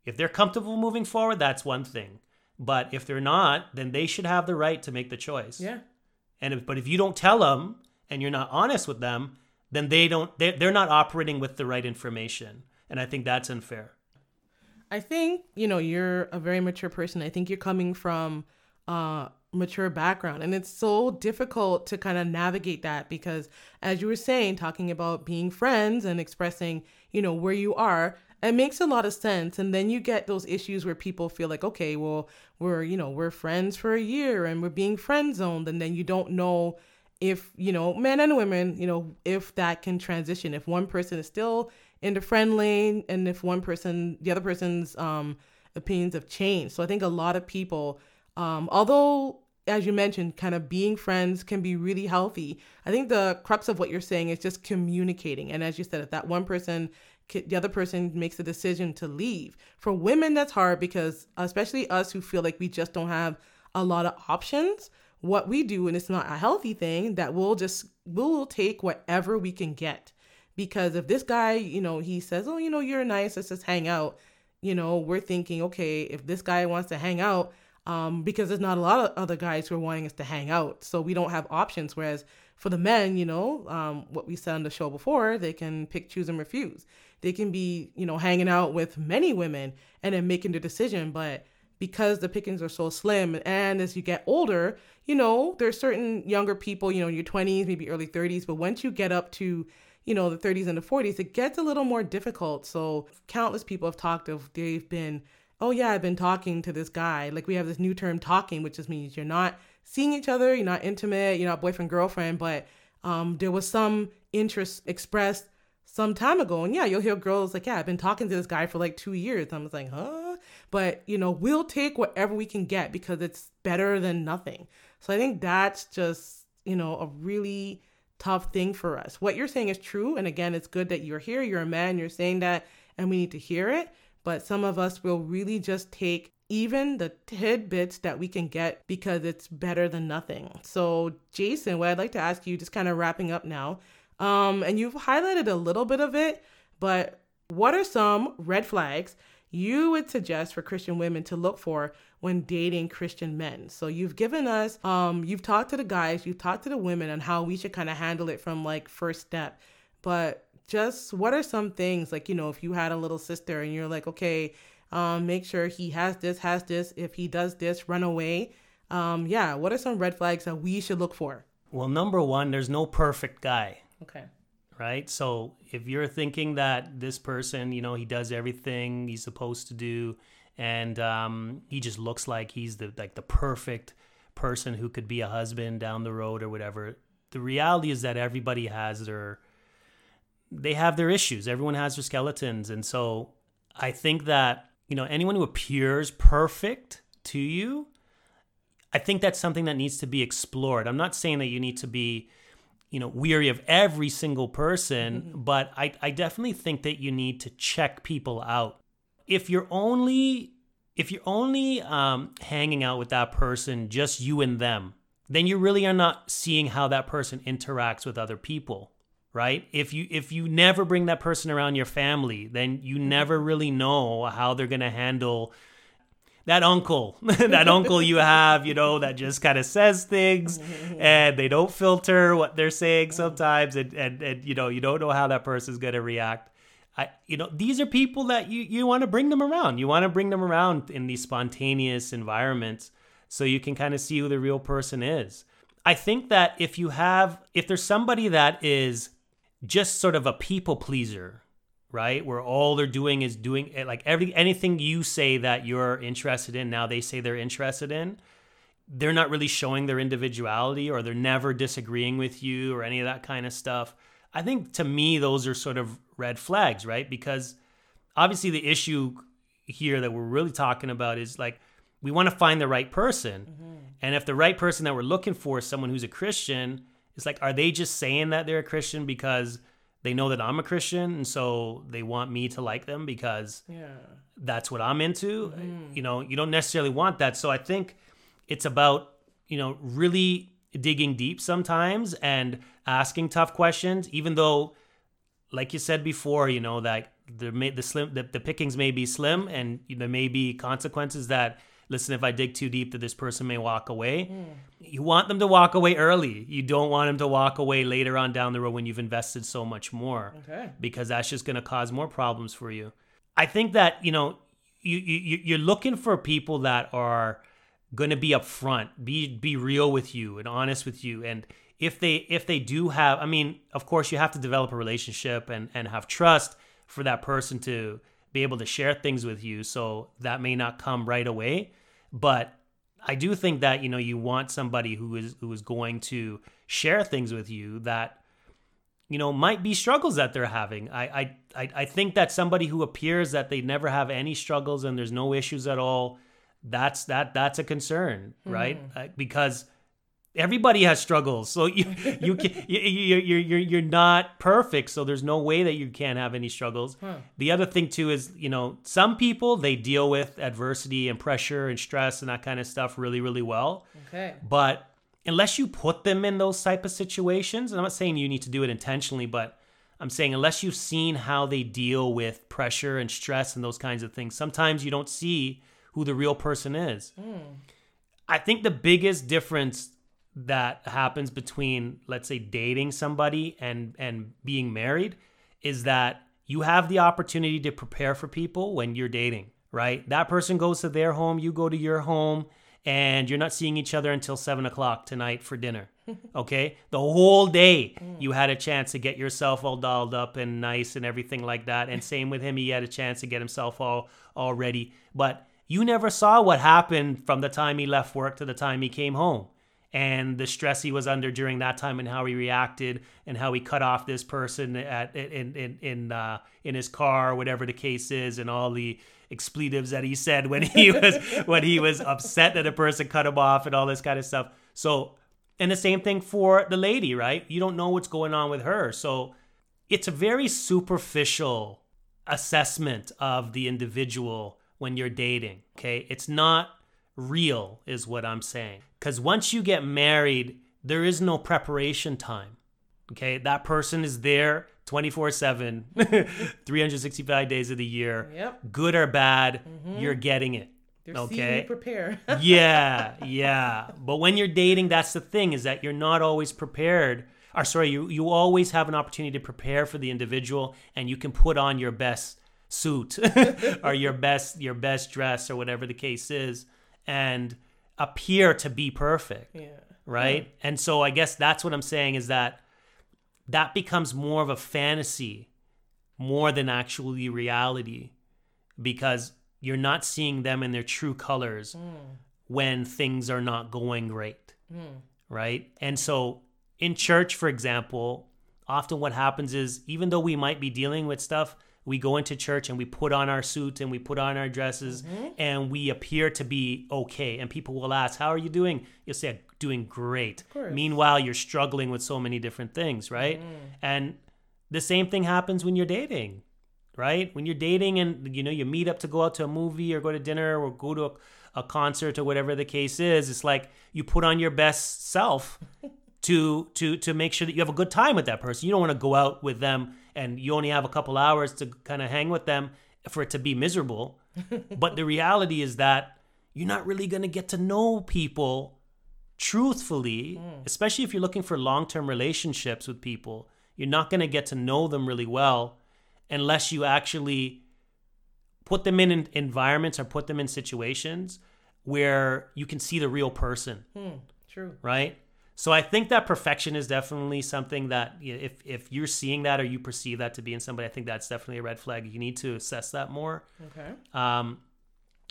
If they're comfortable moving forward, that's one thing. But if they're not, then they should have the right to make the choice. Yeah. And if, but if you don't tell them and you're not honest with them, then they don't they're, they're not operating with the right information. And I think that's unfair. I think, you know, you're a very mature person. I think you're coming from a mature background. And it's so difficult to kind of navigate that because, as you were saying, talking about being friends and expressing, you know, where you are, it makes a lot of sense. And then you get those issues where people feel like, okay, well, we're, you know, we're friends for a year and we're being friend zoned. And then you don't know if, you know, men and women, you know, if that can transition. If one person is still in the friend lane and if one person, the other person's um, opinions have changed. So I think a lot of people, um, although as you mentioned, kind of being friends can be really healthy. I think the crux of what you're saying is just communicating. And as you said, if that one person, the other person makes a decision to leave. For women, that's hard because, especially us who feel like we just don't have a lot of options, what we do, and it's not a healthy thing, that we'll just, we'll take whatever we can get. Because if this guy, you know, he says, oh, you know, you're nice, let's just hang out, you know, we're thinking, okay, if this guy wants to hang out, um, because there's not a lot of other guys who are wanting us to hang out. So we don't have options. Whereas for the men, you know, um, what we said on the show before, they can pick, choose, and refuse. They can be, you know, hanging out with many women and then making the decision. But because the pickings are so slim, and as you get older, you know, there's certain younger people, you know, in your 20s, maybe early 30s. But once you get up to, you know, the 30s and the 40s, it gets a little more difficult. So countless people have talked of they've been oh yeah, I've been talking to this guy. Like we have this new term talking, which just means you're not seeing each other, you're not intimate, you're not boyfriend, girlfriend, but um, there was some interest expressed some time ago. And yeah, you'll hear girls like, yeah, I've been talking to this guy for like two years. I was like, huh? But you know, we'll take whatever we can get because it's better than nothing. So I think that's just, you know, a really tough thing for us. What you're saying is true. And again, it's good that you're here, you're a man, you're saying that, and we need to hear it but some of us will really just take even the tidbits that we can get because it's better than nothing. So, Jason, what I'd like to ask you, just kind of wrapping up now, um, and you've highlighted a little bit of it, but what are some red flags you would suggest for Christian women to look for when dating Christian men? So you've given us, um, you've talked to the guys, you've talked to the women on how we should kind of handle it from like first step, but just what are some things like you know if you had a little sister and you're like okay um, make sure he has this has this. If he does this run away. Um, yeah what are some red flags that we should look for? Well, number one, there's no perfect guy, okay right? So if you're thinking that this person, you know, he does everything he's supposed to do, and um, he just looks like he's the like the perfect person who could be a husband down the road or whatever. The reality is that everybody has their they have their issues. Everyone has their skeletons. And so I think that, you know, anyone who appears perfect to you, I think that's something that needs to be explored. I'm not saying that you need to be, you know, weary of every single person, mm-hmm. but I, I definitely think that you need to check people out. If you're only if you're only um, hanging out with that person, just you and them, then you really are not seeing how that person interacts with other people right if you if you never bring that person around your family then you never really know how they're going to handle that uncle that uncle you have you know that just kind of says things and they don't filter what they're saying mm. sometimes and, and and you know you don't know how that person's going to react. I you know these are people that you you want to bring them around. You want to bring them around in these spontaneous environments so you can kind of see who the real person is. I think that if you have if there's somebody that is just sort of a people pleaser, right? Where all they're doing is doing it like every anything you say that you're interested in, now they say they're interested in. They're not really showing their individuality or they're never disagreeing with you or any of that kind of stuff. I think to me, those are sort of red flags, right? Because obviously the issue here that we're really talking about is like we want to find the right person. Mm-hmm. And if the right person that we're looking for is someone who's a Christian, it's like, are they just saying that they're a Christian because they know that I'm a Christian and so they want me to like them because yeah. that's what I'm into? Mm-hmm. You know, you don't necessarily want that. So I think it's about, you know, really digging deep sometimes and asking tough questions, even though, like you said before, you know, that the the slim the, the pickings may be slim and there may be consequences that listen, if I dig too deep, that this person may walk away. Mm. You want them to walk away early. You don't want them to walk away later on down the road when you've invested so much more. Okay. Because that's just going to cause more problems for you. I think that, you know, you, you you're looking for people that are going to be upfront, be be real with you and honest with you and if they if they do have I mean, of course you have to develop a relationship and and have trust for that person to be able to share things with you. So that may not come right away. But I do think that you know you want somebody who is who is going to share things with you that you know might be struggles that they're having. I I I think that somebody who appears that they never have any struggles and there's no issues at all, that's that that's a concern, right? Mm-hmm. Uh, because everybody has struggles so you you can you, you you're you're you're not perfect so there's no way that you can't have any struggles huh. the other thing too is you know some people they deal with adversity and pressure and stress and that kind of stuff really really well okay but unless you put them in those type of situations and i'm not saying you need to do it intentionally but i'm saying unless you've seen how they deal with pressure and stress and those kinds of things sometimes you don't see who the real person is mm. i think the biggest difference that happens between let's say dating somebody and and being married is that you have the opportunity to prepare for people when you're dating right? That person goes to their home you go to your home and you're not seeing each other until seven o'clock tonight for dinner okay? The whole day mm. you had a chance to get yourself all dolled up and nice and everything like that and same with him he had a chance to get himself all all ready. But you never saw what happened from the time he left work to the time he came home and the stress he was under during that time and how he reacted and how he cut off this person at in in in uh, in his car, whatever the case is, and all the expletives that he said when he was when he was upset that a person cut him off and all this kind of stuff. So, and the same thing for the lady, right? You don't know what's going on with her, so it's a very superficial assessment of the individual when you're dating. Okay, it's not real, is what I'm saying. Because once you get married, there is no preparation time. Okay, that person is there 24 7, 365 days of the year. Yep. Good or bad, mm-hmm. you're getting it. They're okay. prepare. yeah, yeah. But when you're dating, that's the thing is that you're not always prepared. Or sorry, you you always have an opportunity to prepare for the individual, and you can put on your best suit or your best your best dress or whatever the case is, and appear to be perfect. Yeah. Right? Yeah. And so I guess that's what I'm saying is that that becomes more of a fantasy more than actually reality because you're not seeing them in their true colors mm. when things are not going great. Mm. Right? And so in church, for example, often what happens is even though we might be dealing with stuff we go into church and we put on our suits and we put on our dresses mm-hmm. and we appear to be okay. And people will ask, How are you doing? You'll say, Doing great. Meanwhile, you're struggling with so many different things, right? Mm. And the same thing happens when you're dating, right? When you're dating and you know you meet up to go out to a movie or go to dinner or go to a, a concert or whatever the case is, it's like you put on your best self to to to make sure that you have a good time with that person. You don't want to go out with them and you only have a couple hours to kind of hang with them for it to be miserable. but the reality is that you're not really going to get to know people truthfully, mm. especially if you're looking for long-term relationships with people. You're not going to get to know them really well unless you actually put them in environments or put them in situations where you can see the real person. Mm, true. Right? So I think that perfection is definitely something that you know, if if you're seeing that or you perceive that to be in somebody, I think that's definitely a red flag. You need to assess that more. Okay. Um,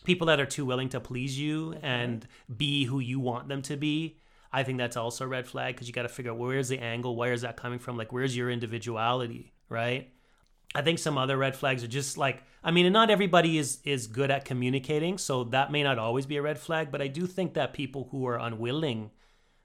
people that are too willing to please you and be who you want them to be, I think that's also a red flag because you got to figure out where's the angle, where is that coming from, like where's your individuality, right? I think some other red flags are just like I mean, and not everybody is is good at communicating, so that may not always be a red flag. But I do think that people who are unwilling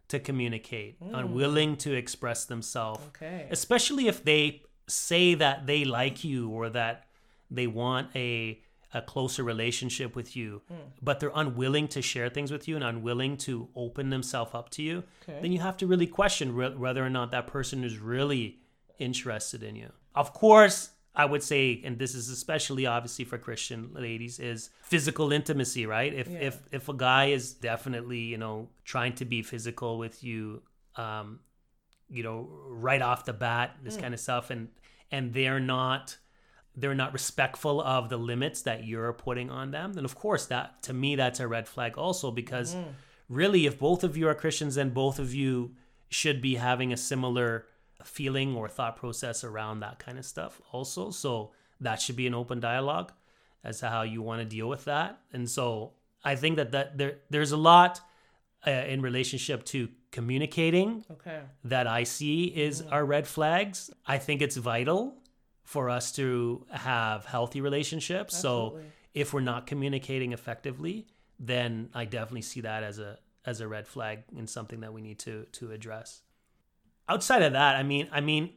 to communicate, mm. unwilling to express themselves, Okay. especially if they say that they like you or that they want a a closer relationship with you, mm. but they're unwilling to share things with you and unwilling to open themselves up to you, Okay. then you have to really question re- whether or not that person is really interested in you. Of course, I would say, and this is especially obviously for Christian ladies, is physical intimacy, right? If Yeah. if if a guy is definitely you know trying to be physical with you, um, you know, right off the bat, this kind of stuff, and and they're not they're not respectful of the limits that you're putting on them, then of course that to me that's a red flag also because really if both of you are Christians then both of you should be having a similar feeling or thought process around that kind of stuff also. So that should be an open dialogue as to how you want to deal with that. And so I think that, that there there's a lot uh, in relationship to communicating Okay. that I see is our red flags. I think it's vital for us to have healthy relationships. So if we're not communicating effectively, then I definitely see that as a as a red flag and something that we need to to address. Outside of that, I mean, I mean,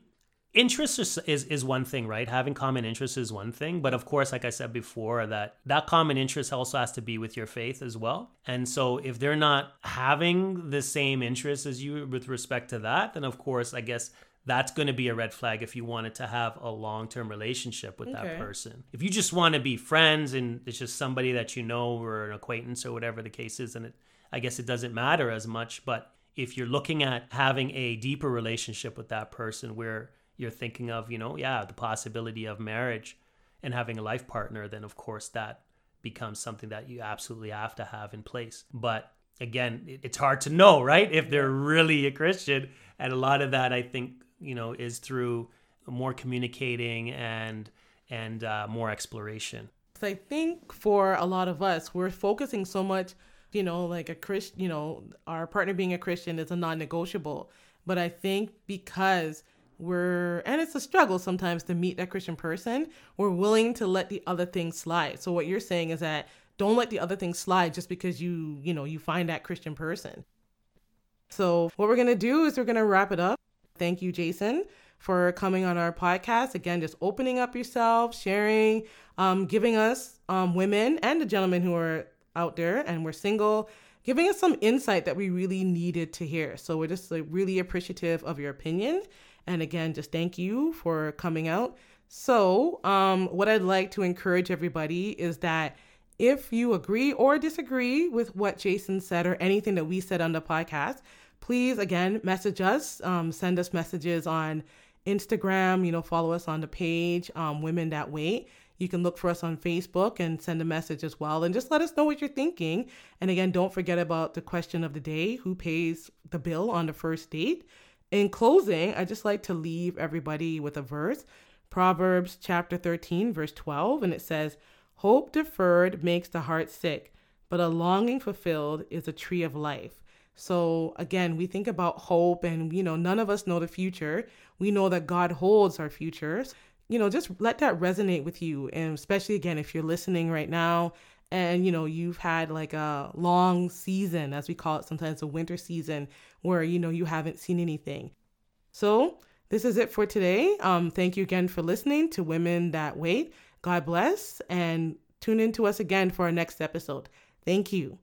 interest is, is is one thing, right? Having common interests is one thing, but of course, like I said before, that that common interest also has to be with your faith as well. And so, if they're not having the same interests as you with respect to that, then of course, I guess that's going to be a red flag if you wanted to have a long-term relationship with Okay. that person. If you just want to be friends and it's just somebody that you know or an acquaintance or whatever the case is, and it I guess it doesn't matter as much, but if you're looking at having a deeper relationship with that person where you're thinking of, you know, yeah, the possibility of marriage and having a life partner, then of course that becomes something that you absolutely have to have in place. But again, it's hard to know, right? If they're really a Christian. And a lot of that, I think, you know, is through more communicating and and uh, more exploration. So I think for a lot of us, we're focusing so much, you know, like a Christian, you know, our partner being a Christian is a non negotiable. But I think because we're, and it's a struggle sometimes to meet that Christian person, we're willing to let the other things slide. So what you're saying is that don't let the other things slide just because you, you know, you find that Christian person. So what we're going to do is we're going to wrap it up. Thank you, Jason, for coming on our podcast. Again, just opening up yourself, sharing, um, giving us um, women and the gentlemen who are out there and we're single, giving us some insight that we really needed to hear. So we're just like, really appreciative of your opinion. And again, just thank you for coming out. So, um, what I'd like to encourage everybody is that if you agree or disagree with what Jason said or anything that we said on the podcast, please again message us, um, send us messages on Instagram, you know, follow us on the page, um, Women That Wait. You can look for us on Facebook and send a message as well. And just let us know what you're thinking. And again, don't forget about the question of the day who pays the bill on the first date? In closing, I just like to leave everybody with a verse Proverbs chapter 13, verse 12. And it says, Hope deferred makes the heart sick, but a longing fulfilled is a tree of life. So again, we think about hope and you know, none of us know the future. We know that God holds our futures. You know, just let that resonate with you and especially again if you're listening right now and you know, you've had like a long season as we call it sometimes a winter season where you know you haven't seen anything. So, this is it for today. Um thank you again for listening to Women That Wait. God bless and tune in to us again for our next episode. Thank you.